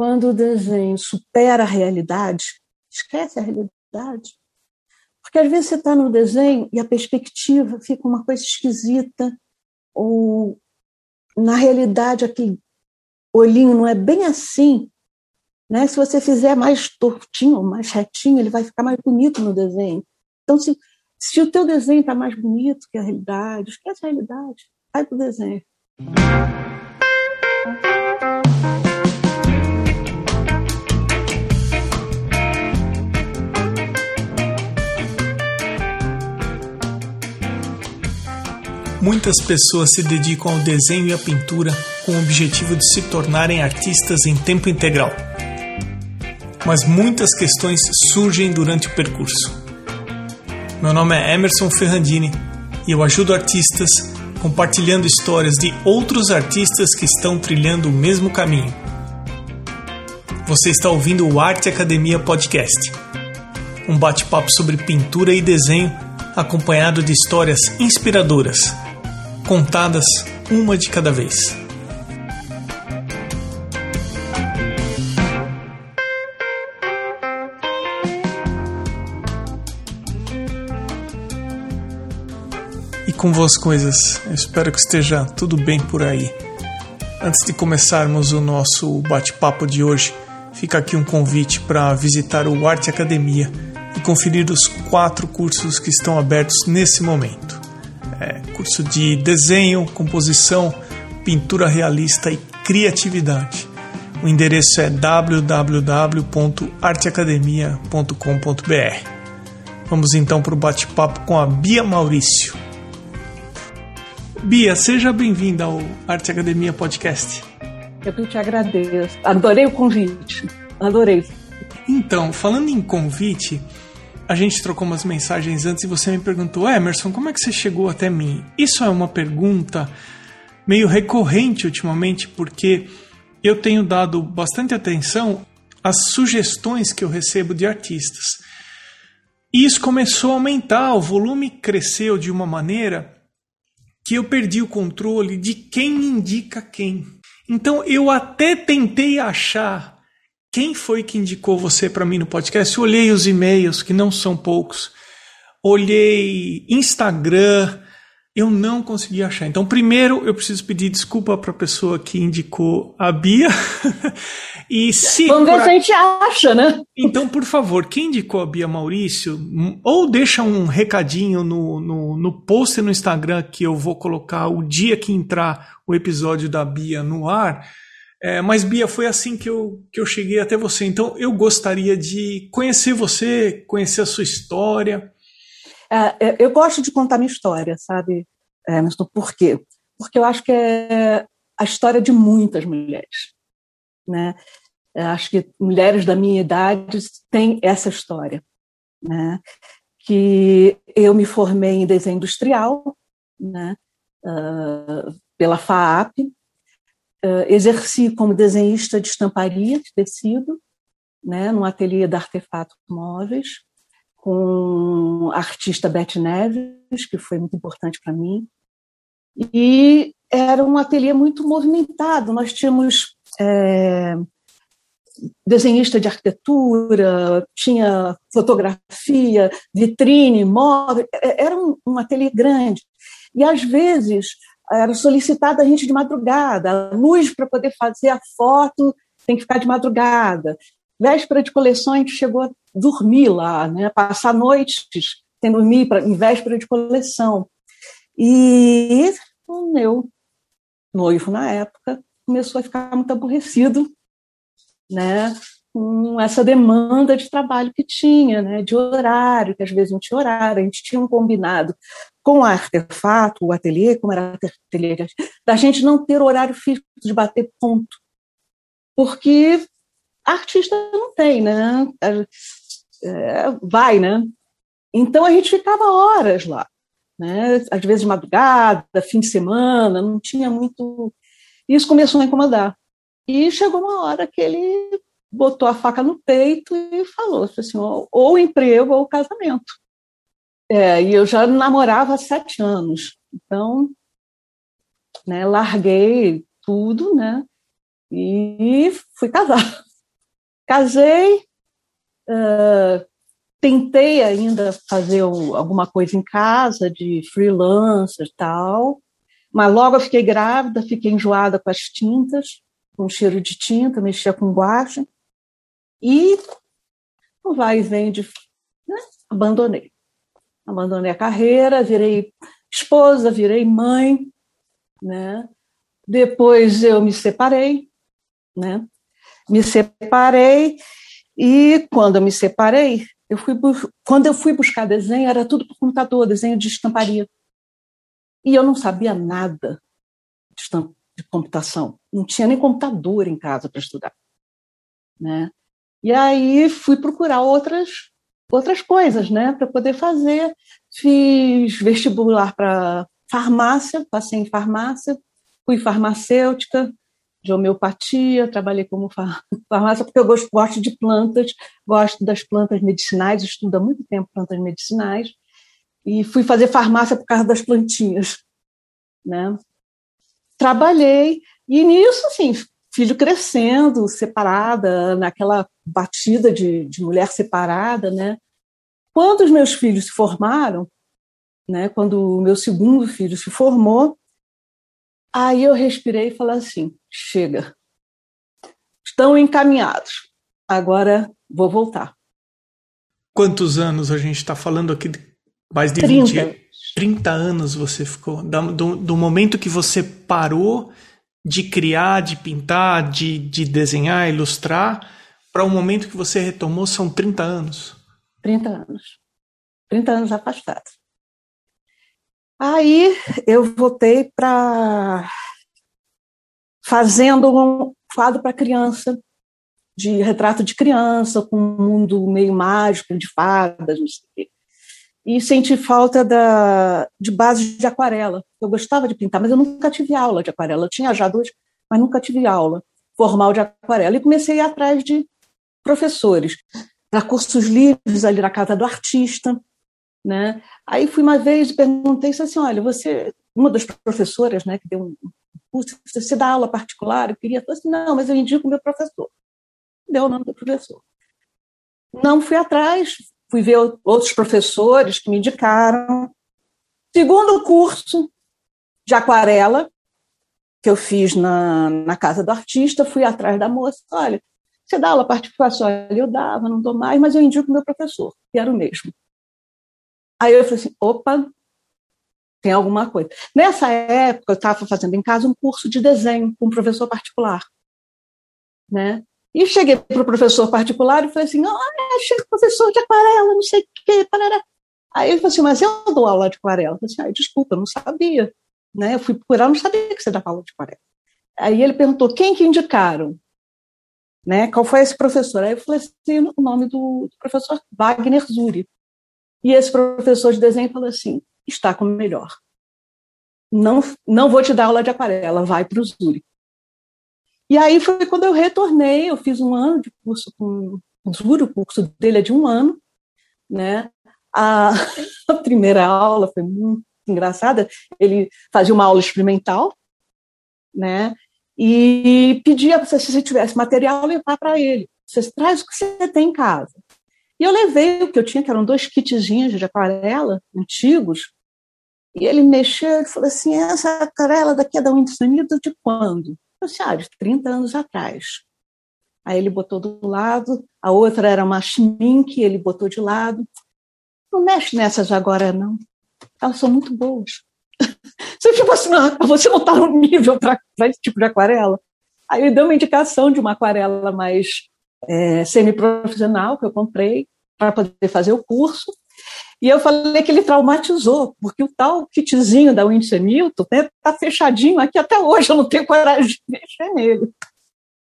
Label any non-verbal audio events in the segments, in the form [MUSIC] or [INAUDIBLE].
quando o desenho supera a realidade, esquece a realidade. Porque às vezes você está no desenho e a perspectiva fica uma coisa esquisita, ou na realidade aquele olhinho não é bem assim. Né? Se você fizer mais tortinho, mais retinho, ele vai ficar mais bonito no desenho. Então, se, se o teu desenho está mais bonito que a realidade, esquece a realidade, vai para o desenho. Muitas pessoas se dedicam ao desenho e à pintura com o objetivo de se tornarem artistas em tempo integral. Mas muitas questões surgem durante o percurso. Meu nome é Emerson Ferrandini e eu ajudo artistas compartilhando histórias de outros artistas que estão trilhando o mesmo caminho. Você está ouvindo o Arte Academia Podcast, um bate-papo sobre pintura e desenho acompanhado de histórias inspiradoras contadas uma de cada vez. E com vós coisas, eu espero que esteja tudo bem por aí. Antes de começarmos o nosso bate-papo de hoje, fica aqui um convite para visitar o Arte Academia e conferir os quatro cursos que estão abertos nesse momento curso de desenho, composição, pintura realista e criatividade. O endereço é www.arteacademia.com.br. Vamos então para o bate-papo com a Bia Maurício. Bia, seja bem-vinda ao Arte Academia Podcast. Eu que te agradeço. Adorei o convite. Adorei. Então, falando em convite, a gente trocou umas mensagens antes e você me perguntou, Emerson, como é que você chegou até mim? Isso é uma pergunta meio recorrente ultimamente, porque eu tenho dado bastante atenção às sugestões que eu recebo de artistas. E isso começou a aumentar, o volume cresceu de uma maneira que eu perdi o controle de quem indica quem. Então eu até tentei achar quem foi que indicou você para mim no podcast? Eu olhei os e-mails, que não são poucos. Olhei Instagram, eu não consegui achar. Então, primeiro eu preciso pedir desculpa para a pessoa que indicou a Bia. [LAUGHS] e se Vamos ver se a gente acha, né? Então, por favor, quem indicou a Bia Maurício, ou deixa um recadinho no, no, no post no Instagram que eu vou colocar o dia que entrar o episódio da Bia no ar é, mas, Bia, foi assim que eu, que eu cheguei até você. Então, eu gostaria de conhecer você, conhecer a sua história. É, é eu gosto de contar minha história, sabe, Emerson? Por quê? Porque eu acho que é a história de muitas mulheres. Né? Acho que mulheres da minha idade têm essa história. Né? Que eu me formei em desenho industrial né? Uh, pela FAAP, exerci como desenhista de estamparia de tecido, né, no ateliê da Artefato Móveis, com a artista Beth Neves, que foi muito importante para mim. E era um ateliê muito movimentado. Nós tínhamos é, desenhista de arquitetura, tinha fotografia, vitrine, móvel. É, era um, um ateliê grande. E, às vezes, era solicitada a gente de madrugada, a luz para poder fazer a foto tem que ficar de madrugada. Véspera de coleção, a gente chegou a dormir lá, né? passar noites sem dormir pra, em véspera de coleção. E o meu noivo, na época, começou a ficar muito aborrecido né? Com essa demanda de trabalho que tinha, né? de horário, que às vezes não tinha horário. A gente tinha um combinado com a artefato, o ateliê, como era ateliê, da gente não ter horário fixo de bater ponto. Porque artista não tem, né? É, vai, né? Então a gente ficava horas lá, né? Às vezes de madrugada, fim de semana, não tinha muito. Isso começou a incomodar. E chegou uma hora que ele botou a faca no peito e falou assim, ou, ou emprego ou casamento. É, e eu já namorava há sete anos. Então, né, larguei tudo, né? E fui casar. [LAUGHS] casei, uh, tentei ainda fazer alguma coisa em casa, de freelancer e tal, mas logo eu fiquei grávida, fiquei enjoada com as tintas, com cheiro de tinta, mexia com guache, e o vai e vem de... Né? abandonei. Abandonei a carreira, virei esposa, virei mãe, né? Depois eu me separei, né? Me separei e quando eu me separei, eu fui quando eu fui buscar desenho era tudo por computador, desenho de estamparia. E eu não sabia nada de, de computação, não tinha nem computador em casa para estudar, né? E aí fui procurar outras outras coisas, né, para poder fazer. Fiz vestibular para farmácia, passei em farmácia, fui farmacêutica de homeopatia, trabalhei como [LAUGHS] farmácia porque eu gosto, gosto de plantas, gosto das plantas medicinais, estudo há muito tempo plantas medicinais e fui fazer farmácia por causa das plantinhas, né? Trabalhei e nisso, assim, filho crescendo, separada, naquela batida de, de mulher separada, né? Quando os meus filhos se formaram, né, quando o meu segundo filho se formou, aí eu respirei e falei assim: chega, estão encaminhados, agora vou voltar. Quantos anos a gente está falando aqui? Mais de 30. 20, 30 anos você ficou. Do, do momento que você parou de criar, de pintar, de, de desenhar, ilustrar, para o momento que você retomou, são 30 anos. 30 anos. 30 anos afastado. Aí eu voltei para fazendo um quadro para criança, de retrato de criança, com um mundo meio mágico, de fadas, não sei o quê. E senti falta da, de base de aquarela. Eu gostava de pintar, mas eu nunca tive aula de aquarela. Eu tinha já duas, mas nunca tive aula formal de aquarela. E comecei a ir atrás de professores para cursos livres ali na casa do artista, né? Aí fui uma vez e perguntei assim, olha, você, uma das professoras, né, que deu um curso, você dá aula particular? Eu queria, falei assim, não, mas eu indico o meu professor. Deu o nome do professor. Não fui atrás, fui ver outros professores que me indicaram. Segundo curso de aquarela que eu fiz na, na casa do artista, fui atrás da moça, olha, você dá aula? Olha, eu dava, não dou mais, mas eu indico meu professor, que era o mesmo. Aí eu falei assim, opa, tem alguma coisa. Nessa época, eu estava fazendo em casa um curso de desenho com um professor particular. Né? E cheguei para o professor particular e falei assim, ah, chega professor de aquarela, não sei o quê, parará. Aí ele falou assim, mas eu dou aula de aquarela. Eu falei assim, ah, desculpa, eu não sabia. Né? Eu fui procurar, não sabia que você dava aula de aquarela. Aí ele perguntou, quem que indicaram? né? Qual foi esse professor? Aí eu falei assim, o nome do, do professor Wagner Zuri. E esse professor de desenho falou assim: está como melhor. Não, não vou te dar aula de aquarela, vai para o Zuri. E aí foi quando eu retornei, eu fiz um ano de curso com o Zuri, o curso dele é de um ano, né? A, [LAUGHS] a primeira aula foi muito engraçada, ele fazia uma aula experimental, né? e pedia se você tivesse material, levar para ele. Você traz o que você tem em casa. E eu levei o que eu tinha, que eram dois kitzinhos de aquarela antigos, e ele mexeu e falou assim: essa aquarela daqui é da Windows Unido de quando? Eu disse, ah, de 30 anos atrás. Aí ele botou do lado, a outra era uma schmink, ele botou de lado. Não mexe nessas agora, não. Elas são muito boas. [LAUGHS] Você tipo assim, não, você não está no nível para esse tipo de aquarela. Aí ele deu uma indicação de uma aquarela mais é, semi-profissional que eu comprei para poder fazer o curso. E eu falei que ele traumatizou, porque o tal kitzinho da Winston Newton está né, tá fechadinho aqui até hoje, eu não tenho coragem de mexer nele.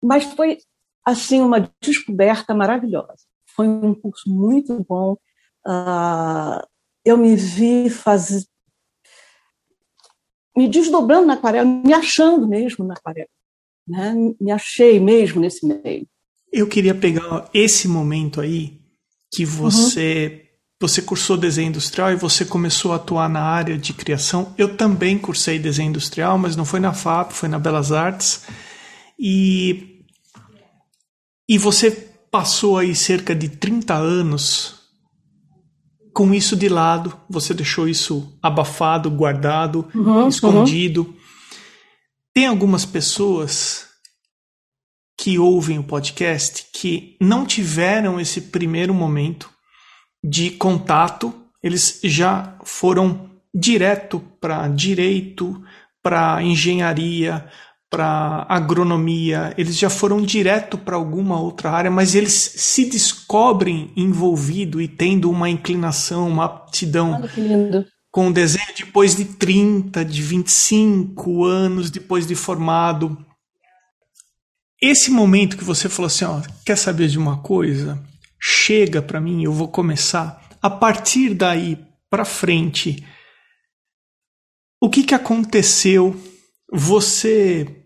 Mas foi, assim, uma descoberta maravilhosa. Foi um curso muito bom. Uh, eu me vi fazer, me desdobrando na aquarela, me achando mesmo na aquarela. Né? Me achei mesmo nesse meio. Eu queria pegar esse momento aí que você uhum. Você cursou desenho industrial e você começou a atuar na área de criação. Eu também cursei desenho industrial, mas não foi na FAP, foi na Belas Artes. E e você passou aí cerca de 30 anos com isso de lado, você deixou isso abafado, guardado, uhum, escondido. Uhum. Tem algumas pessoas que ouvem o podcast que não tiveram esse primeiro momento de contato, eles já foram direto para direito, para engenharia, para agronomia, eles já foram direto para alguma outra área, mas eles se descobrem envolvido e tendo uma inclinação, uma aptidão com o desenho depois de 30, de 25 anos depois de formado. Esse momento que você falou assim, ó, quer saber de uma coisa? Chega para mim, eu vou começar. A partir daí para frente, o que que aconteceu? Você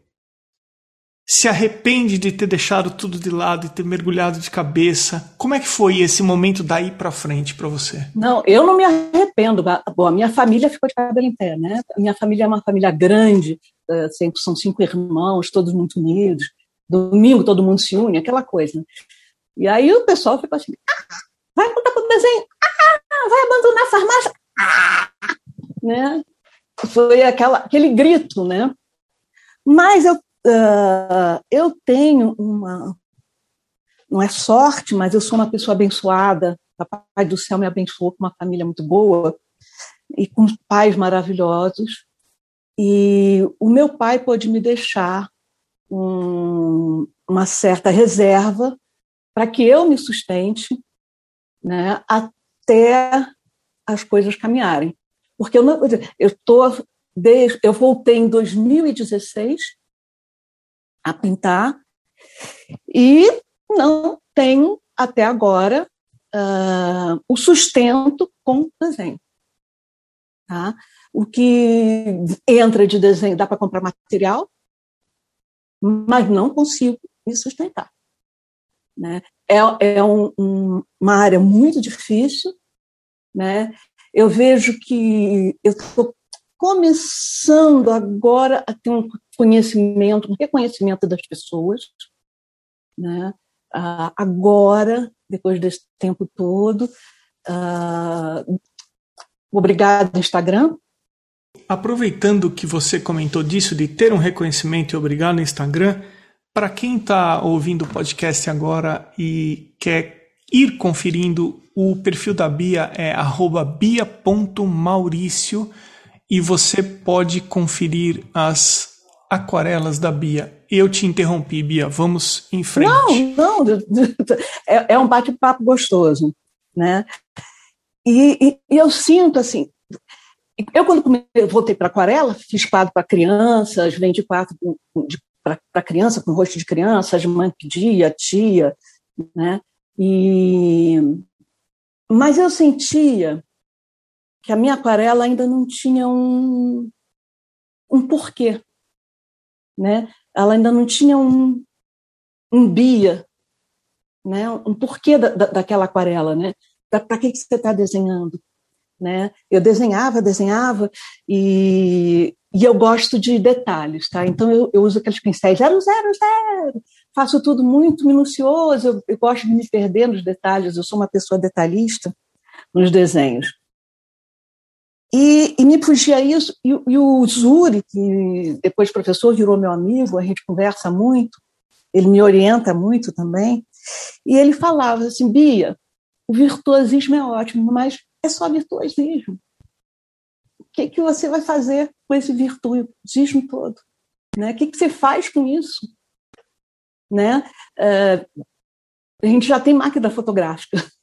se arrepende de ter deixado tudo de lado e ter mergulhado de cabeça. Como é que foi esse momento daí para frente para você? Não, eu não me arrependo. Bom, a minha família ficou de cabelo em pé, né? A minha família é uma família grande, eh, são cinco irmãos, todos muito unidos. Domingo todo mundo se une, aquela coisa. E aí o pessoal ficou assim: ah, vai contar para o desenho, ah, vai abandonar a farmácia, ah, né? Foi aquela, aquele grito, né? Mas eu uh, eu tenho uma. Não é sorte, mas eu sou uma pessoa abençoada. O Pai do céu me abençoou com uma família muito boa e com pais maravilhosos. E o meu pai pôde me deixar um, uma certa reserva para que eu me sustente né, até as coisas caminharem. Porque eu não, eu tô desde, eu voltei em 2016 a pintar e não tenho até agora uh, o sustento com desenho. Tá? O que entra de desenho dá para comprar material, mas não consigo me sustentar. Né? É, é um, um, uma área muito difícil. Né? Eu vejo que eu estou começando agora a ter um conhecimento, um reconhecimento das pessoas, né? Uh, agora, depois desse tempo todo, uh, obrigado Instagram. Aproveitando que você comentou disso de ter um reconhecimento e obrigado Instagram, para quem está ouvindo o podcast agora e quer ir conferindo, o perfil da Bia é bia.mauricio e você pode conferir as aquarelas da Bia. Eu te interrompi, Bia. Vamos em frente. Não, não. [LAUGHS] É, é um bate-papo gostoso, né? E, e, eu sinto assim. Eu, quando voltei para aquarela, fiz quadro para crianças, vendi quadro para criança, com rosto de criança, as mães pedia, tia, né? E, mas eu sentia que a minha aquarela ainda não tinha um, um porquê, né? Ela ainda não tinha um, um bia, né? Um porquê da, da, daquela aquarela, né? Para que, que você está desenhando, né? Eu desenhava, desenhava e, e eu gosto de detalhes, tá? Então eu, eu uso aqueles pincéis zero, zero, zero. Faço tudo muito minucioso. Eu, eu gosto de me perder nos detalhes. Eu sou uma pessoa detalhista nos desenhos. E, e me fugia isso, e, e, o Zuri, que depois professor virou meu amigo, a gente conversa muito, ele me orienta muito também, e ele falava assim, Bia, o virtuosismo é ótimo, mas é só virtuosismo. O que, que você vai fazer com esse virtuosismo todo? Né? O que, que você faz com isso? Né? É, a gente já tem máquina fotográfica. [LAUGHS]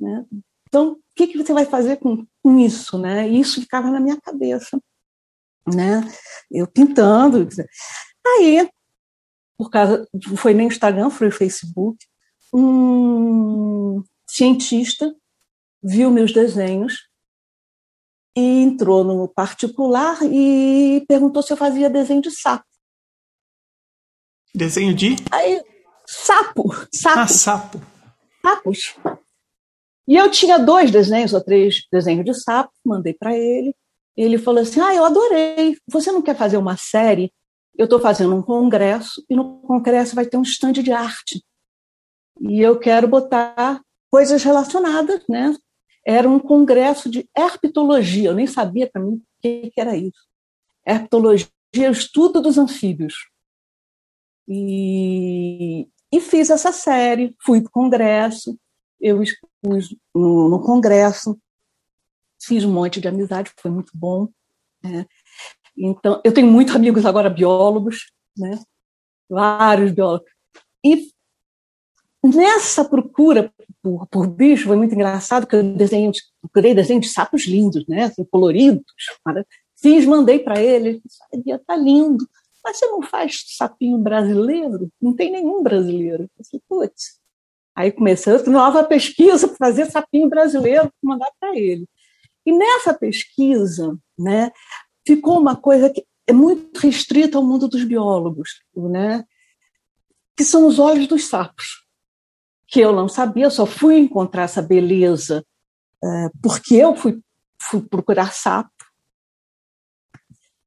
Né? Então, o que, que você vai fazer com, com isso? Né? Isso ficava na minha cabeça. Né? Eu pintando. Aí, por causa, foi no Instagram, foi no Facebook, um cientista viu meus desenhos e entrou no particular e perguntou se eu fazia desenho de sapo. Desenho de? Aí, sapo. sapo. Ah, sapo. Sapos. E eu tinha dois desenhos ou três desenhos de sapo, mandei para ele. Ele falou assim: Ah, eu adorei. Você não quer fazer uma série? Eu estou fazendo um congresso e no congresso vai ter um stand de arte. E eu quero botar coisas relacionadas, né? Era um congresso de herpetologia, eu nem sabia mim o que, era isso. Herpetologia, o estudo dos anfíbios. E, e fiz essa série, fui para o congresso, eu expus no, no, congresso, fiz um monte de amizade, foi muito bom. Né? Então, eu tenho muitos amigos agora biólogos, né? vários biólogos. E nessa procura por, por bicho foi muito engraçado, que eu desenhei, procurei desenho de sapos lindos, né? assim, coloridos. Fiz, mandei para ele, ele tá lindo. Mas você não faz sapinho brasileiro? Não tem nenhum brasileiro. Eu disse, putz. Aí comecei uma nova pesquisa para fazer sapinho brasileiro, mandar para ele. E nessa pesquisa, né, ficou uma coisa que é muito restrita ao mundo dos biólogos, né, que são os olhos dos sapos, que eu não sabia, eu só fui encontrar essa beleza é, porque eu fui, fui procurar sapo.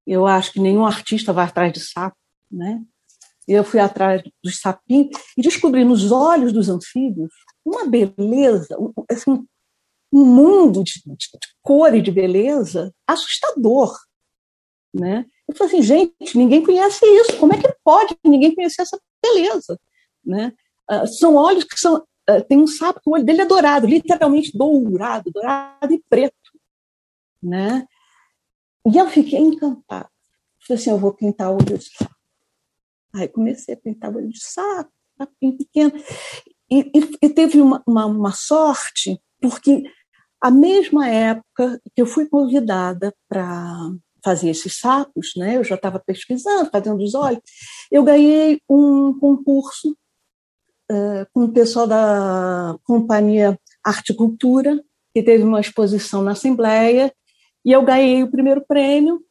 Eu acho que nenhum artista vai atrás de sapo, né? Eu fui atrás dos sapinhos e descobri nos olhos dos anfíbios uma beleza, assim, um mundo de, de, de cor e de beleza assustador, né? Eu falei assim, gente, ninguém conhece isso. Como é que pode ninguém conhecer essa beleza, né? Uh, são olhos que são uh, tem um sapo o olho dele é dourado, literalmente dourado, dourado e preto, né? E eu fiquei encantada. Falei assim, eu vou pintar o olho de sapo. Aí comecei a pintar o olho de sapo, sapinho pequeno. E, e, e teve uma, uma, uma sorte, porque a mesma época que eu fui convidada para fazer esses sapos, né? Eu já estava pesquisando, fazendo os olhos. Eu ganhei um concurso uh, com o pessoal da companhia Arte Cultura, que teve uma exposição na Assembleia, e eu ganhei o primeiro prêmio.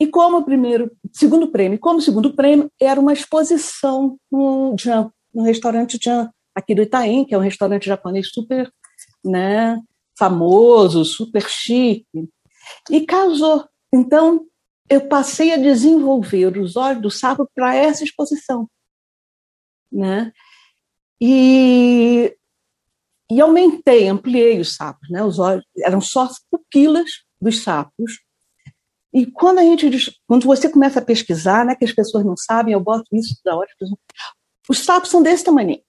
E como primeiro, segundo prêmio, como segundo prêmio era uma exposição no Jan, no restaurante Jan, aqui do Itaim, que é um restaurante japonês super, né? famoso, super chique, e casou. Então, eu passei a desenvolver os olhos do sapo para essa exposição. Né? E, e aumentei, ampliei os sapos. Né? Os olhos eram só pupilas dos sapos. E quando a gente quando você começa a pesquisar, né, que as pessoas não sabem, eu boto isso da hora, os sapos são desse tamanho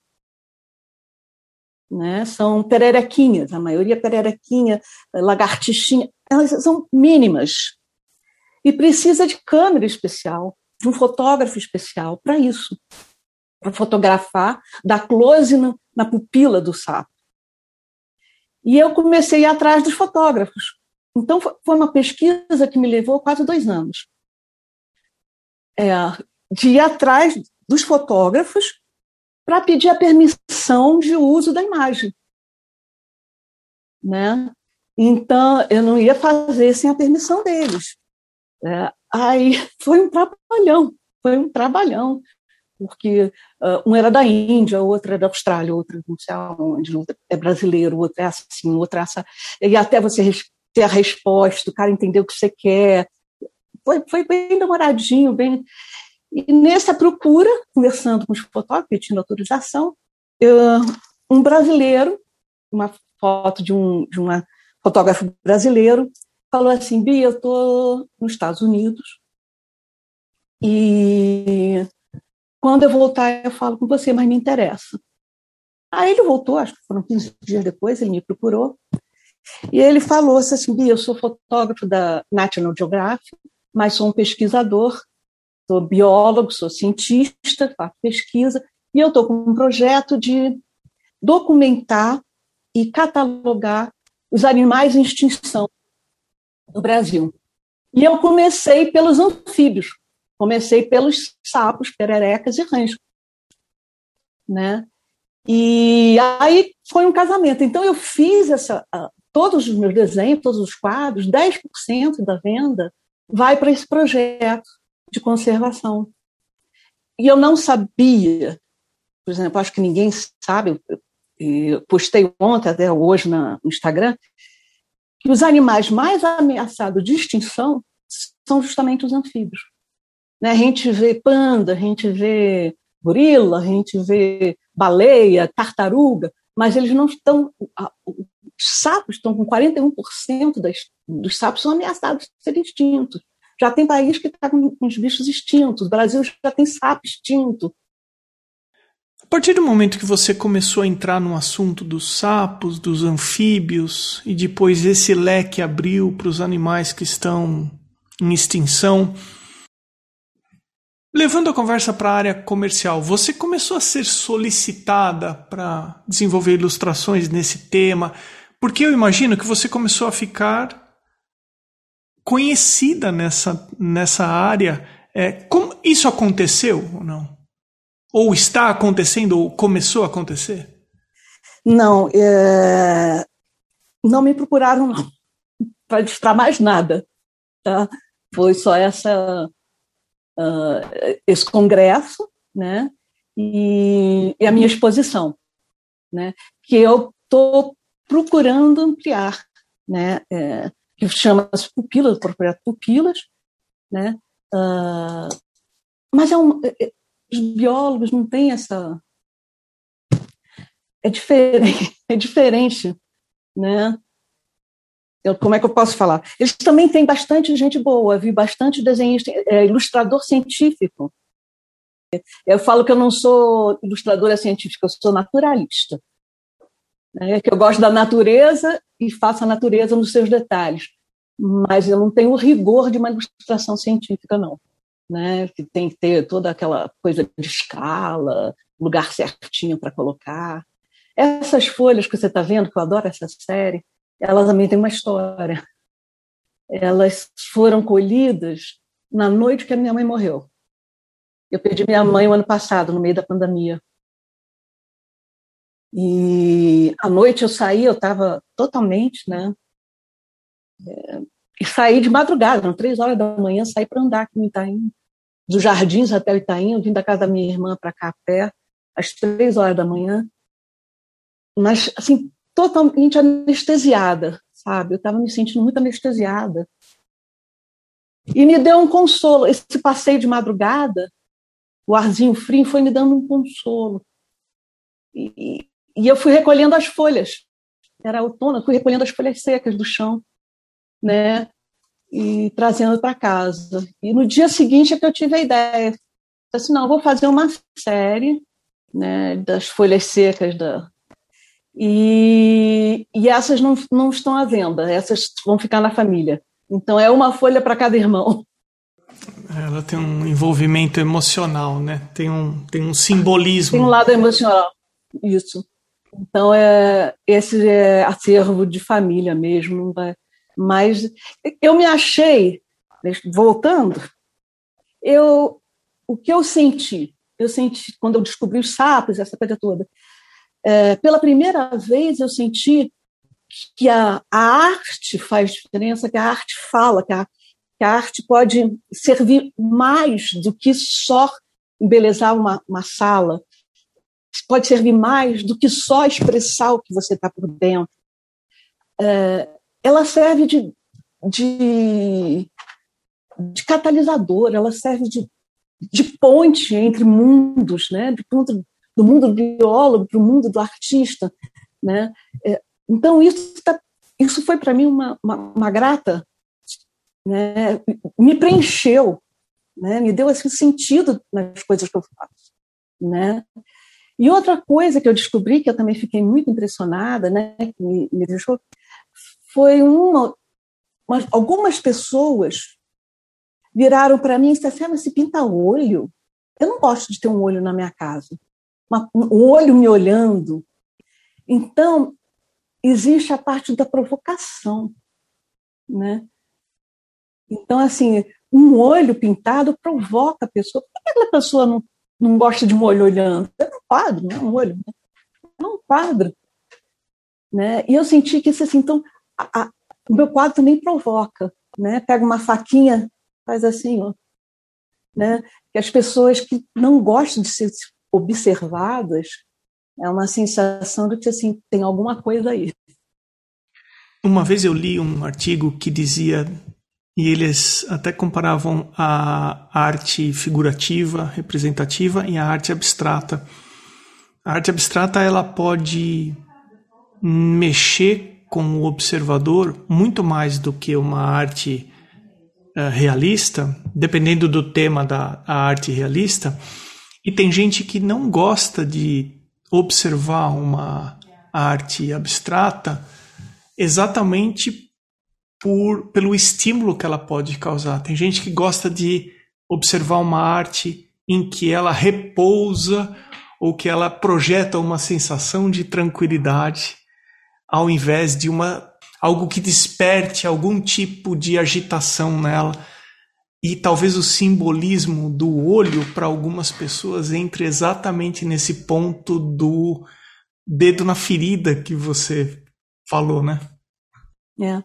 né? são pererequinhas, a maioria é pererequinha, lagartixinha, elas são mínimas. E precisa de câmera especial, de um fotógrafo especial para isso, para fotografar, dar close na, na pupila do sapo. E eu comecei a ir atrás dos fotógrafos. Então, foi uma pesquisa que me levou quase dois anos. É, de ir atrás dos fotógrafos para pedir a permissão de uso da imagem. Né? Então, eu não ia fazer sem a permissão deles. É, aí [LAUGHS] foi um trabalhão, foi um trabalhão, porque uh, um era da Índia, outro é da Austrália, outro não sei aonde, outro é brasileiro, outro é assim, outro é assim. E até você ter a resposta, o cara entender o que você quer. Foi, foi bem demoradinho, bem. E nessa procura, conversando com os fotógrafos, pedindo autorização, eu, um brasileiro, uma foto de um de uma fotógrafo brasileiro, falou assim: Bia, eu estou nos Estados Unidos e quando eu voltar eu falo com você, mas me interessa. Aí ele voltou, acho que foram 15 dias depois, ele me procurou e ele falou assim: Bia, eu sou fotógrafo da National Geographic, mas sou um pesquisador sou biólogo, sou cientista, faço pesquisa, e eu estou com um projeto de documentar e catalogar os animais em extinção no Brasil. E eu comecei pelos anfíbios, comecei pelos sapos, pererecas e rãs. Né? E aí foi um casamento. Então eu fiz essa, todos os meus desenhos, todos os quadros, 10% da venda vai para esse projeto de conservação. E eu não sabia, por exemplo, acho que ninguém sabe, eu postei ontem, até hoje no Instagram, que os animais mais ameaçados de extinção são justamente os anfíbios. Né? A gente vê panda, a gente vê gorila, a gente vê baleia, tartaruga, mas eles não estão. Os sapos estão com 41% das, dos sapos são ameaçados de serem extintos. Já tem país que está com os bichos extintos. O Brasil já tem sapo extinto. A partir do momento que você começou a entrar no assunto dos sapos, dos anfíbios, e depois esse leque abriu para os animais que estão em extinção, levando a conversa para a área comercial, você começou a ser solicitada para desenvolver ilustrações nesse tema, porque eu imagino que você começou a ficar conhecida nessa, nessa área. É, como isso aconteceu ou não? Ou está acontecendo, ou começou a acontecer? Não, é... não me procuraram para ilustrar mais nada. Tá? Foi só essa, uh, esse congresso né? E, e, a minha exposição, né? que eu estou procurando ampliar, né? É, que chama-se Pupilas, Propriedade Pupilas, né? Uh, mas é um, os biólogos não têm essa. É diferente, [LAUGHS] é diferente, né? Eu, como é que eu posso falar? Eles também têm bastante gente boa, vi bastante desenhista, é, ilustrador científico. Eu falo que eu não sou ilustradora científica, eu sou naturalista. Né? Que eu gosto da natureza e faço a natureza nos seus detalhes. Mas eu não tenho o rigor de uma ilustração científica, não né? Que tem que ter toda aquela coisa de escala, lugar certinho para colocar. Essas folhas que você está vendo, que eu adoro essa série, elas também têm uma história. Elas foram colhidas na noite que a minha mãe morreu. Eu perdi minha mãe o ano passado, no meio da pandemia. E à noite eu saí, eu estava totalmente, né? É, e saí de madrugada, eram três horas da manhã, saí para andar aqui no Itaim dos Jardins até o Itaim, eu vim da casa da minha irmã para cá a pé, às três horas da manhã, mas, assim, totalmente anestesiada, sabe? Eu estava me sentindo muito anestesiada. E me deu um consolo. Esse passeio de madrugada, o arzinho frio, foi me dando um consolo. E, e eu fui recolhendo as folhas. Era outono, eu fui recolhendo as folhas secas do chão, né? e trazendo para casa. E no dia seguinte é que eu tive a ideia. Assim, não, vou fazer uma série né, das folhas secas da. E, e essas não, não estão à venda, essas vão ficar na família. Então é uma folha para cada irmão. Ela tem um envolvimento emocional, né? Tem um, tem um simbolismo. Tem um lado emocional, isso. Então é esse é acervo de família mesmo. Vai, mas eu me achei, voltando, eu, o que eu senti, eu senti quando eu descobri os sapos, essa coisa toda, é, pela primeira vez eu senti que a, a, arte faz diferença, que a arte fala, que a, que a arte pode servir mais do que só embelezar uma, uma sala, pode servir mais do que só expressar o que você está por dentro. É, ela serve de, de, de catalisador, ela serve de, de ponte entre mundos, né? de ponto, do mundo do biólogo para o mundo do artista. Né? É, então, isso, tá, isso foi para mim uma, uma, uma, grata, né? me preencheu, né? me deu assim, sentido nas coisas que eu faço. Né? E outra coisa que eu descobri, que eu também fiquei muito impressionada, né, que me, me deixou, foi uma, uma algumas pessoas viraram para mim e disseram, se pinta olho. Eu não gosto de ter um olho na minha casa. Uma, um olho me olhando. Então, existe a parte da provocação, né? Então, assim, um olho pintado provoca a pessoa. Por que aquela pessoa não, não gosta de um olho olhando? É um quadro, não é um olho. Né? É um quadro. Né? E eu senti que assim, então, a, a, o meu quadro também provoca, né? Pega uma faquinha, faz assim, ó, né? Que as pessoas que não gostam de ser observadas, é uma sensação de que assim tem alguma coisa aí. Uma vez eu li um artigo que dizia e eles até comparavam a arte figurativa, representativa e a arte abstrata. A arte abstrata ela pode mexer com o observador muito mais do que uma arte uh, realista, dependendo do tema da arte realista. E tem gente que não gosta de observar uma arte abstrata exatamente por, pelo estímulo que ela pode causar. Tem gente que gosta de observar uma arte em que ela repousa ou que ela projeta uma sensação de tranquilidade ao invés de uma algo que desperte algum tipo de agitação nela. E talvez o simbolismo do olho para algumas pessoas entre exatamente nesse ponto do dedo na ferida que você falou, né? É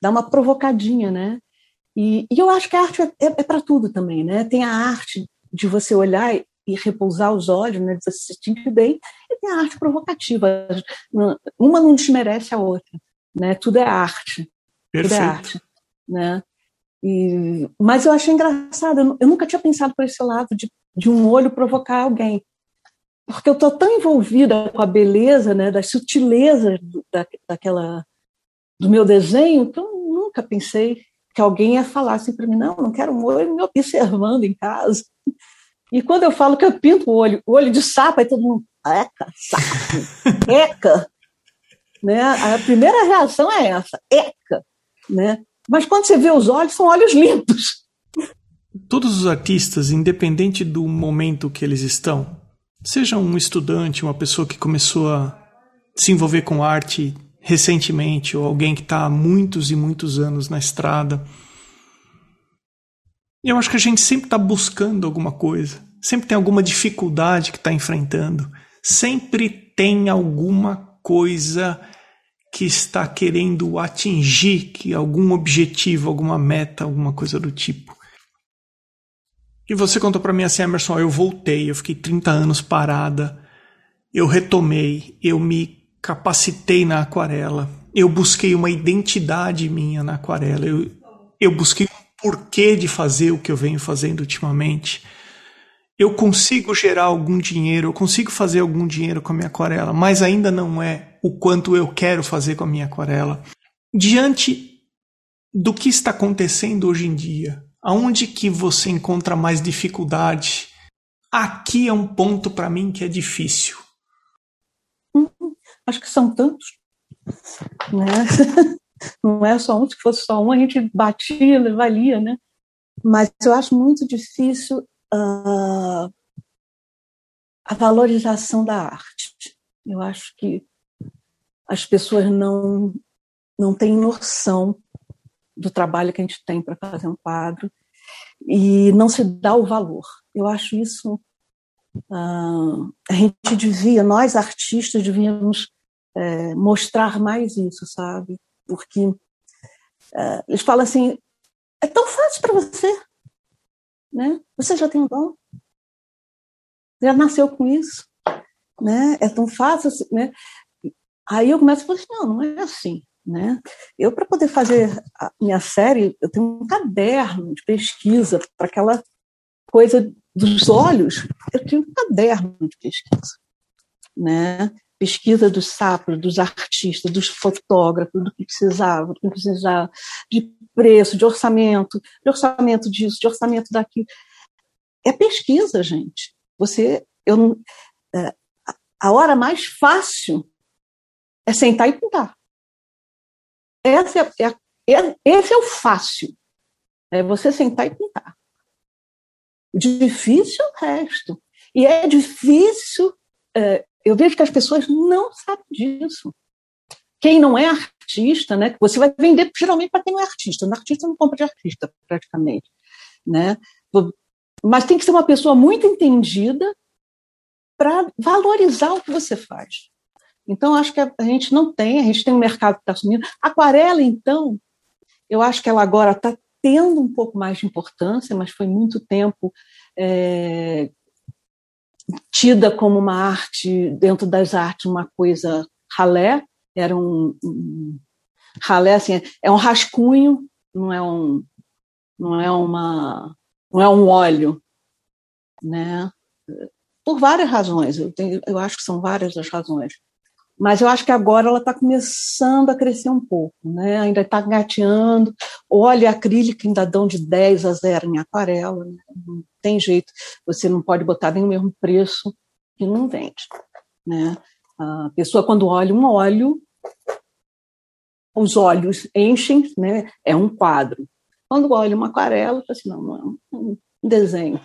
dá uma provocadinha, né? E, e eu acho que a arte é, é, é para tudo também, né? Tem a arte de você olhar e repousar os olhos, né, de você se sentir bem, e tem a arte provocativa. Uma não desmerece a outra, né? Tudo é arte. Perfeito. Tudo é arte, né? E, mas eu achei engraçado, eu nunca tinha pensado por esse lado de, de um olho provocar alguém. Porque eu estou tão envolvida com a beleza, né, das sutilezas da, daquela do meu desenho, então nunca pensei que alguém ia falar assim para mim, não, não quero um olho me observando em casa. E quando eu falo que eu pinto o olho, o olho de sapo, aí todo mundo, eca, sapo, eca. [LAUGHS] né? A primeira reação é essa, eca. Né? Mas quando você vê os olhos, são olhos limpos. Todos os artistas, independente do momento que eles estão, seja um estudante, uma pessoa que começou a se envolver com arte recentemente, ou alguém que está há muitos e muitos anos na estrada. Eu acho que a gente sempre está buscando alguma coisa, sempre tem alguma dificuldade que está enfrentando, sempre tem alguma coisa que está querendo atingir, que algum objetivo, alguma meta, alguma coisa do tipo. E você contou para mim assim, Emerson, eu voltei, eu fiquei 30 anos parada, eu retomei, eu me capacitei na aquarela. Eu busquei uma identidade minha na aquarela. Eu, eu busquei um porquê de fazer o que eu venho fazendo ultimamente. Eu consigo gerar algum dinheiro, eu consigo fazer algum dinheiro com a minha aquarela, mas ainda não é o quanto eu quero fazer com a minha aquarela. Diante do que está acontecendo hoje em dia, aonde que você encontra mais dificuldade? Aqui é um ponto para mim que é difícil acho que são tantos, né? [LAUGHS] Não é só um, se fosse só um, a gente batia, valia, né? Mas eu acho muito difícil uh, a valorização da arte. Eu acho que as pessoas não, não têm noção do trabalho que a gente tem para fazer um quadro e não se dá o valor. Eu acho isso. Uh, a gente devia, nós artistas, devíamos é, mostrar mais isso, sabe? Porque é, eles falam assim: é tão fácil para você, né? Você já tem um dom, já nasceu com isso, né? É tão fácil, assim, né? Aí eu começo a falar assim: não, não é assim. Né? Eu, para poder fazer a minha série, eu tenho um caderno de pesquisa para aquela coisa dos olhos, eu tinha um caderno de pesquisa. Né? Pesquisa dos sapos, dos artistas, dos fotógrafos, do que precisava, do que precisava, de preço, de orçamento, de orçamento disso, de orçamento daquilo. É pesquisa, gente. Você, eu não, é, a hora mais fácil é sentar e pintar. Essa é, é, é, esse é o fácil. É você sentar e pintar. O difícil é o resto. E é difícil é, eu vejo que as pessoas não sabem disso. Quem não é artista, né? Você vai vender geralmente para quem não é artista. O artista não compra de artista, praticamente, né? Mas tem que ser uma pessoa muito entendida para valorizar o que você faz. Então, acho que a, gente não tem, a gente tem um mercado que está sumindo. Aquarela, então, eu acho que ela agora está tendo um pouco mais de importância, mas foi muito tempo é, tida como uma arte, dentro das artes, uma coisa ralé, era um, um ralé, assim, é um rascunho, não é um, não é uma não é um óleo, né? Por várias razões, eu, tenho, eu acho que são várias as razões. Mas eu acho que agora ela está começando a crescer um pouco, né? ainda está gateando. Olha, acrílica ainda dão de 10 a 0 em aquarela, né? Tem jeito, você não pode botar nem o mesmo preço que não vende. Né? A pessoa, quando olha um óleo, os olhos enchem, né? é um quadro. Quando olha uma aquarela, assim, não, não é um desenho.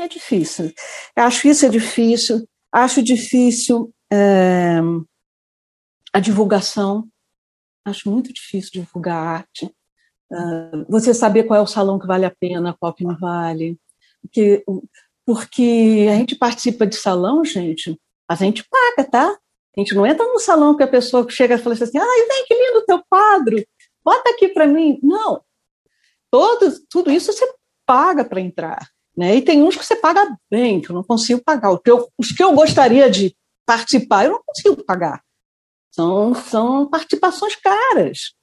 É difícil. Acho isso é difícil. Acho difícil é, a divulgação. Acho muito difícil divulgar arte. Uh, você saber qual é o salão que vale a pena, qual que não vale. Porque, porque a gente participa de salão, gente, a gente paga, tá? A gente não entra no salão que a pessoa chega e fala assim, ai, vem, que lindo o teu quadro, bota aqui para mim. Não. Todo, tudo isso você paga para entrar. Né? E tem uns que você paga bem, que eu não consigo pagar. Que eu, os que eu gostaria de participar, eu não consigo pagar. São, são participações caras.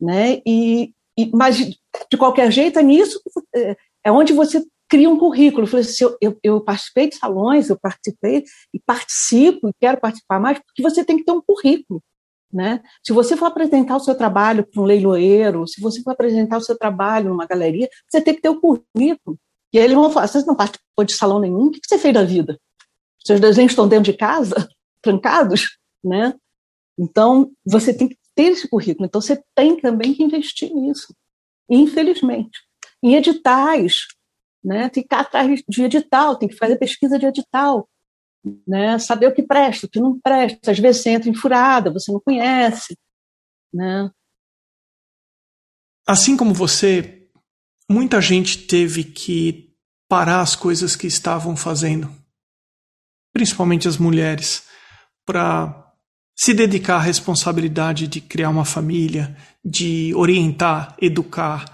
Né? E, e, mas, de qualquer jeito, é nisso é, é onde você cria um currículo. Eu, falei assim, eu, eu, eu, participei de salões, eu participei e participo e quero participar mais, porque você tem que ter um currículo. Né? Se você for apresentar o seu trabalho para um leiloeiro, se você for apresentar o seu trabalho numa galeria, você tem que ter o currículo. E aí eles vão falar: você não participou de salão nenhum? O que você fez da vida? Seus desenhos estão dentro de casa, [LAUGHS] trancados? Né? Então, você tem que ter esse currículo. Então, você tem também que investir nisso. Infelizmente. Em editais. Né? Ficar atrás de edital, tem que fazer pesquisa de edital. Né? Saber o que presta, o que não presta. Às vezes você entra em furada, você não conhece. Né? Assim como você muita gente teve que parar as coisas que estavam fazendo, principalmente as mulheres, para se dedicar à responsabilidade de criar uma família, de orientar, educar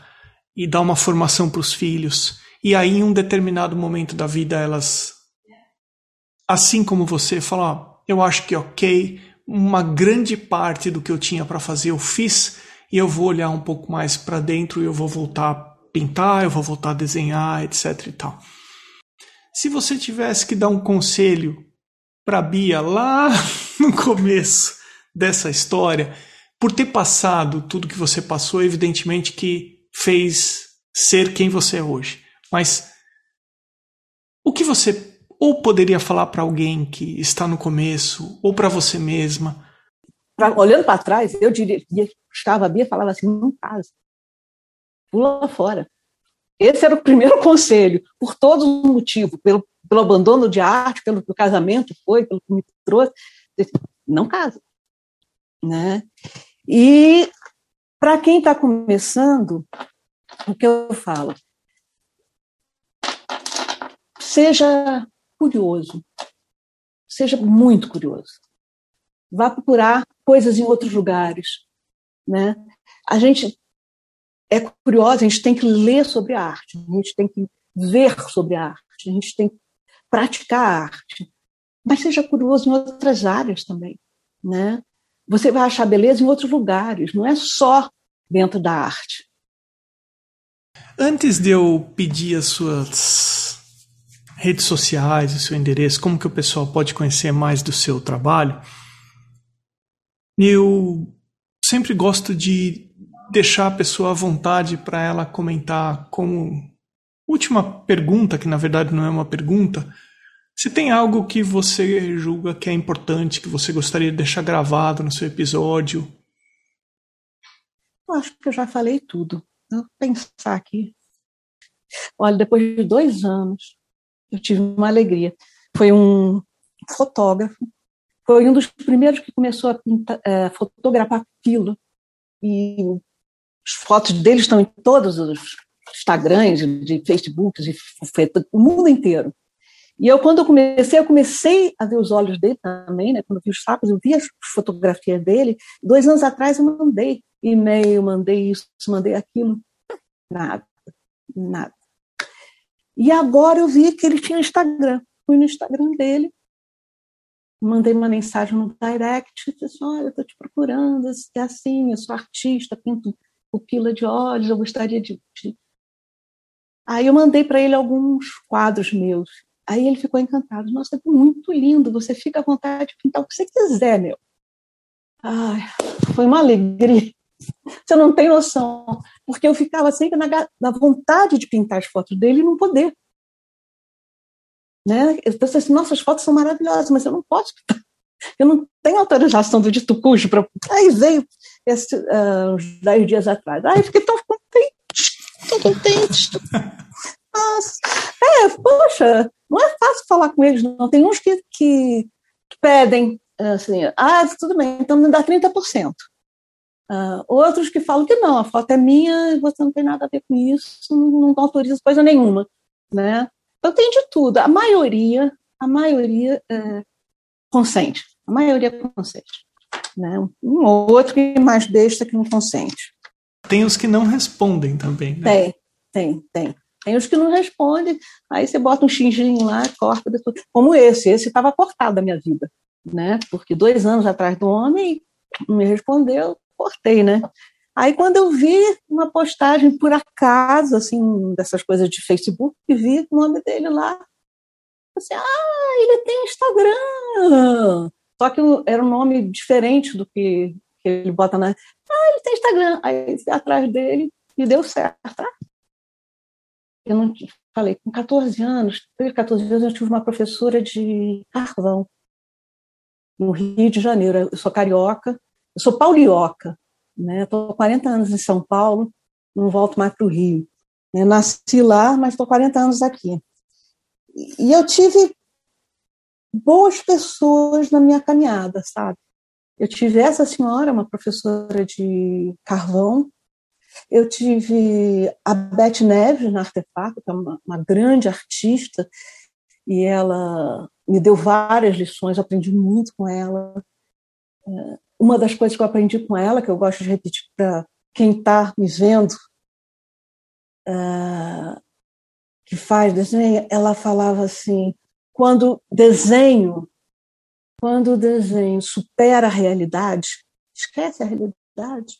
e dar uma formação para os filhos. E aí, em um determinado momento da vida, elas, assim como você, falam: eu acho que ok, uma grande parte do que eu tinha para fazer eu fiz e eu vou olhar um pouco mais para dentro e eu vou voltar pintar, eu vou voltar a desenhar, etc e tal. Se você tivesse que dar um conselho para Bia lá [LAUGHS] no começo dessa história, por ter passado tudo que você passou, evidentemente que fez ser quem você é hoje. Mas o que você ou poderia falar para alguém que está no começo, ou para você mesma? Olhando para trás, eu diria, estava a Bia falava assim, não casa pula fora. Esse era o primeiro [LAUGHS] conselho, por todos os motivos, pelo, pelo abandono de arte, pelo que o casamento foi, pelo que me trouxe, não casa. Né? E para quem está começando, o que eu falo? Seja curioso, seja muito curioso. Vá procurar coisas em outros lugares. Né? A gente é curiosa, a gente tem que ler sobre a arte, a gente tem que ver sobre a arte, a gente tem que praticar a arte. Mas seja curioso em outras áreas também, né? Você vai achar beleza em outros lugares, não é só dentro da arte. Antes de eu pedir as suas redes sociais, o seu endereço, como que o pessoal pode conhecer mais do seu trabalho, eu sempre gosto de deixar a pessoa à vontade para ela comentar como última pergunta, que na verdade não é uma pergunta, se tem algo que você julga que é importante, que você gostaria de deixar gravado no seu episódio. Eu acho que eu já falei tudo. Vou pensar aqui. Olha, depois de dois anos, eu tive uma alegria. Foi um fotógrafo, foi um dos primeiros que começou a pintar, fotografar pila e as fotos dele estão em todos os Instagrams, de Facebooks, de o mundo inteiro. E eu, quando eu comecei, eu comecei a ver os olhos dele também, né? Quando eu vi os sapos, eu vi as fotografias dele. Dois anos atrás eu mandei e-mail, mandei isso, mandei aquilo. Nada, nada. E agora eu vi que ele tinha Instagram. Fui no Instagram dele, mandei uma mensagem no direct, disse, olha, eu estou te procurando, é assim, eu sou artista, pinto pupila de olhos, eu gostaria de, Aí eu mandei para ele alguns quadros meus. Aí ele ficou encantado. Nossa, é muito lindo. Você fica à vontade de pintar o que você quiser, meu. Ai, foi uma alegria. Você não tem noção. Porque eu ficava sempre na, na vontade de pintar as fotos dele e não poder. Né? Eu pensei assim, nossas fotos são maravilhosas, mas eu não posso pintar. Eu não tenho autorização do dito cujo para. Aí veio esse, uh, uns dez dias atrás. Ai, fiquei tão contente, tão contente. [LAUGHS] Nossa. É, poxa, não é fácil falar com eles, não. Tem uns que, que, que pedem, assim, ah, tudo bem, então me dá 30%. Uh, outros que falam que não, a foto é minha você não tem nada a ver com isso, não, não autoriza coisa nenhuma, né? Então tem de tudo. A maioria, a maioria é, consente. A maioria consente. Né? Um ou outro que mais besta que não consente. Tem os que não respondem também, né? Tem, tem, tem. Tem os que não respondem, aí você bota um xinginho lá, corta, como esse. Esse estava cortado da minha vida, né? Porque dois anos atrás do homem não me respondeu, cortei, né? Aí quando eu vi uma postagem por acaso, assim, dessas coisas de Facebook, vi o nome dele lá. Assim, ah, ele tem Instagram. Só que era um nome diferente do que, que ele bota na. Ah, ele tem Instagram. Aí atrás dele e deu certo. Eu não falei, com 14 anos, 14 anos, eu tive uma professora de carvão no Rio de Janeiro. Eu sou carioca, eu sou paulioca, né? Estou 40 anos em São Paulo, não volto mais para o Rio. Eu nasci lá, mas estou 40 anos aqui. E eu tive boas pessoas na minha caminhada, sabe? Eu tive essa senhora, uma professora de carvão, eu tive a Beth Neves na Artefato, que é uma, uma grande artista, e ela me deu várias lições, aprendi muito com ela. Uma das coisas que eu aprendi com ela, que eu gosto de repetir para quem está me vendo, uh, que faz desenho, ela falava assim: quando desenho, quando desenho supera a realidade, esquece a realidade.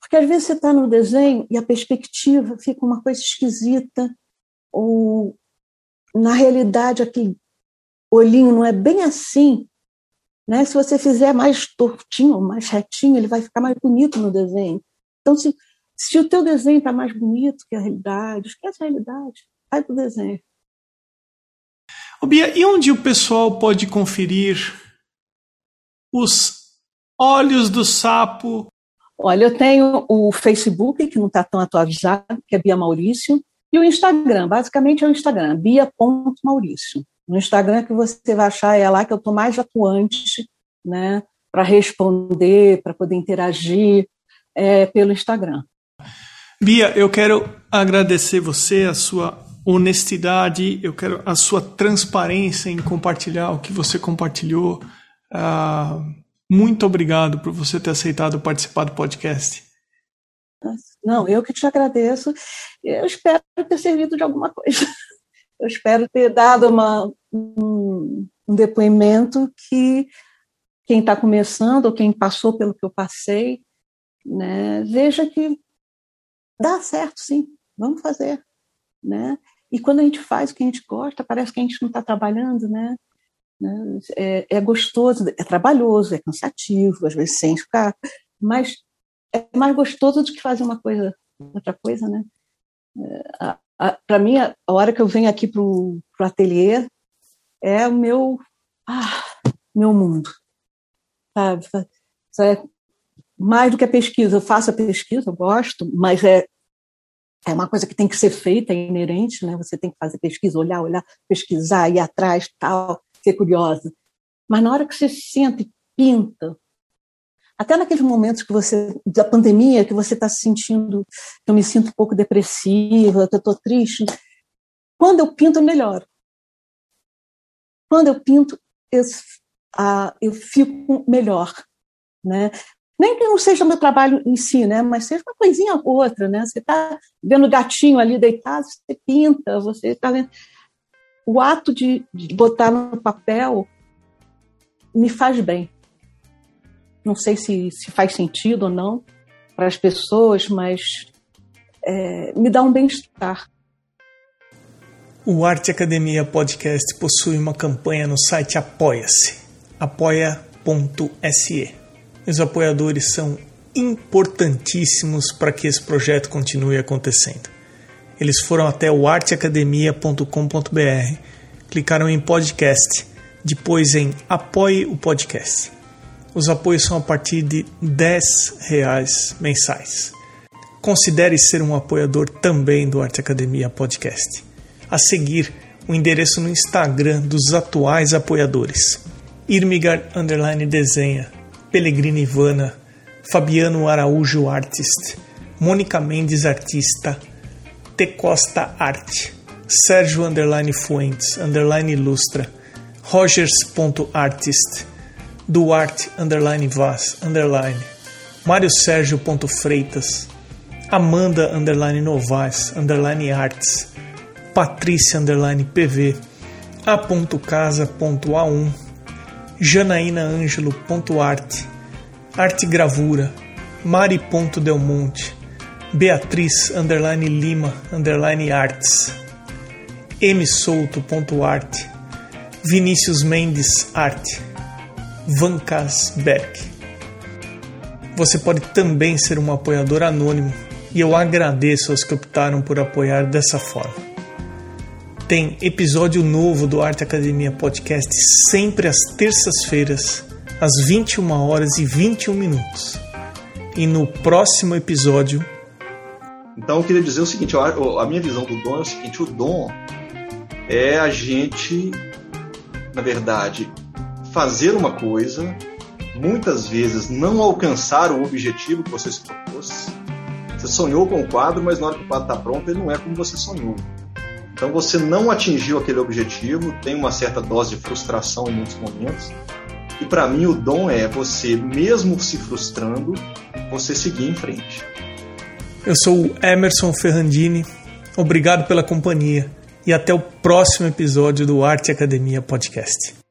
Porque às vezes você está no desenho e a perspectiva fica uma coisa esquisita, ou na realidade aquele olhinho não é bem assim. Né? Se você fizer mais tortinho, mais retinho, ele vai ficar mais bonito no desenho. Então, se, se o teu desenho está mais bonito que a realidade, esquece a realidade, vai para o desenho. Ô Bia, e onde o pessoal pode conferir os olhos do sapo? Olha, eu tenho o Facebook, que não está tão atualizado, que é Bia Maurício, e o Instagram, basicamente é o Instagram, bia.maurício. No Instagram que você vai achar é lá que eu estou mais atuante, né, para responder, para poder interagir é, pelo Instagram. Bia, eu quero agradecer você, a sua honestidade, eu quero a sua transparência em compartilhar o que você compartilhou. Uh, muito obrigado por você ter aceitado participar do podcast. Não, eu que te agradeço. Eu espero ter servido de alguma coisa. Eu espero ter dado uma, um, um depoimento que quem está começando ou quem passou pelo que eu passei, né, veja que dá certo, sim. Vamos fazer, né? E quando a gente faz o que a gente gosta, parece que a gente não está trabalhando, né? né? É, é, gostoso, é trabalhoso, é cansativo, às vezes sem ficar, mas é mais gostoso do que fazer uma coisa, outra coisa, né? É, Para mim, a, hora que eu venho aqui para o ateliê é o meu, ah, meu mundo, sabe? É mais do que a pesquisa. Eu faço a pesquisa, eu gosto, mas é é uma coisa que tem que ser feita, é inerente, né? Você tem que fazer pesquisa, olhar, olhar, pesquisar, ir atrás, tal, ser curiosa. Mas na hora que você senta e pinta, até naqueles momentos que você da pandemia, que você está se sentindo, eu me sinto um pouco depressiva, que eu estou triste, quando eu pinto, eu melhoro. Quando eu pinto, eu, ah, eu fico melhor, né? nem que não seja meu trabalho em si, né, mas seja uma coisinha ou outra, né? Você está vendo o gatinho ali deitado, você pinta, você está vendo. O ato de, de, botar no papel me faz bem. Não sei se, se faz sentido ou não para as pessoas, mas é, me dá um bem-estar. O Arte Academia Podcast possui uma campanha no site Apoia-se, apoia.se. Os apoiadores são importantíssimos para que esse projeto continue acontecendo. Eles foram até o arteacademia.com.br, clicaram em podcast, depois em apoie o podcast. Os apoios são a partir de R$ reais mensais. Considere ser um apoiador também do Arte Academia Podcast a seguir o endereço no Instagram dos atuais apoiadores: Irmigar Underline Desenha, Pellegrini Ivana, Fabiano Araújo Artist, Mônica Mendes Artista, T Costa Arte, Sérgio Underline Fuentes Underline Ilustra, Rogers.artist, Duarte Underline Vaz Underline, Mário Sérgio Freitas, Amanda Underline Novaes Underline Arts, Patrícia underline PV, a.casa.a1, janaínaângelo.arte, arte gravura, mari.delmonte, beatriz underline lima underline arts, msouto.arte, Vinícius Mendes arte, Vancasberg. Você pode também ser um apoiador anônimo e eu agradeço aos que optaram por apoiar dessa forma. Tem episódio novo do Arte Academia Podcast sempre às terças-feiras, às 21 horas e 21 minutos. E no próximo episódio. Então eu queria dizer o seguinte: a minha visão do dom é o seguinte: o dom é a gente, na verdade, fazer uma coisa, muitas vezes não alcançar o objetivo que você se propôs. Você sonhou com o quadro, mas na hora que o quadro está pronto, ele não é como você sonhou. Então você não atingiu aquele objetivo, tem uma certa dose de frustração em muitos momentos. E para mim o dom é você, mesmo se frustrando, você seguir em frente. Eu sou o Emerson Ferrandini. Obrigado pela companhia e até o próximo episódio do Arte Academia Podcast.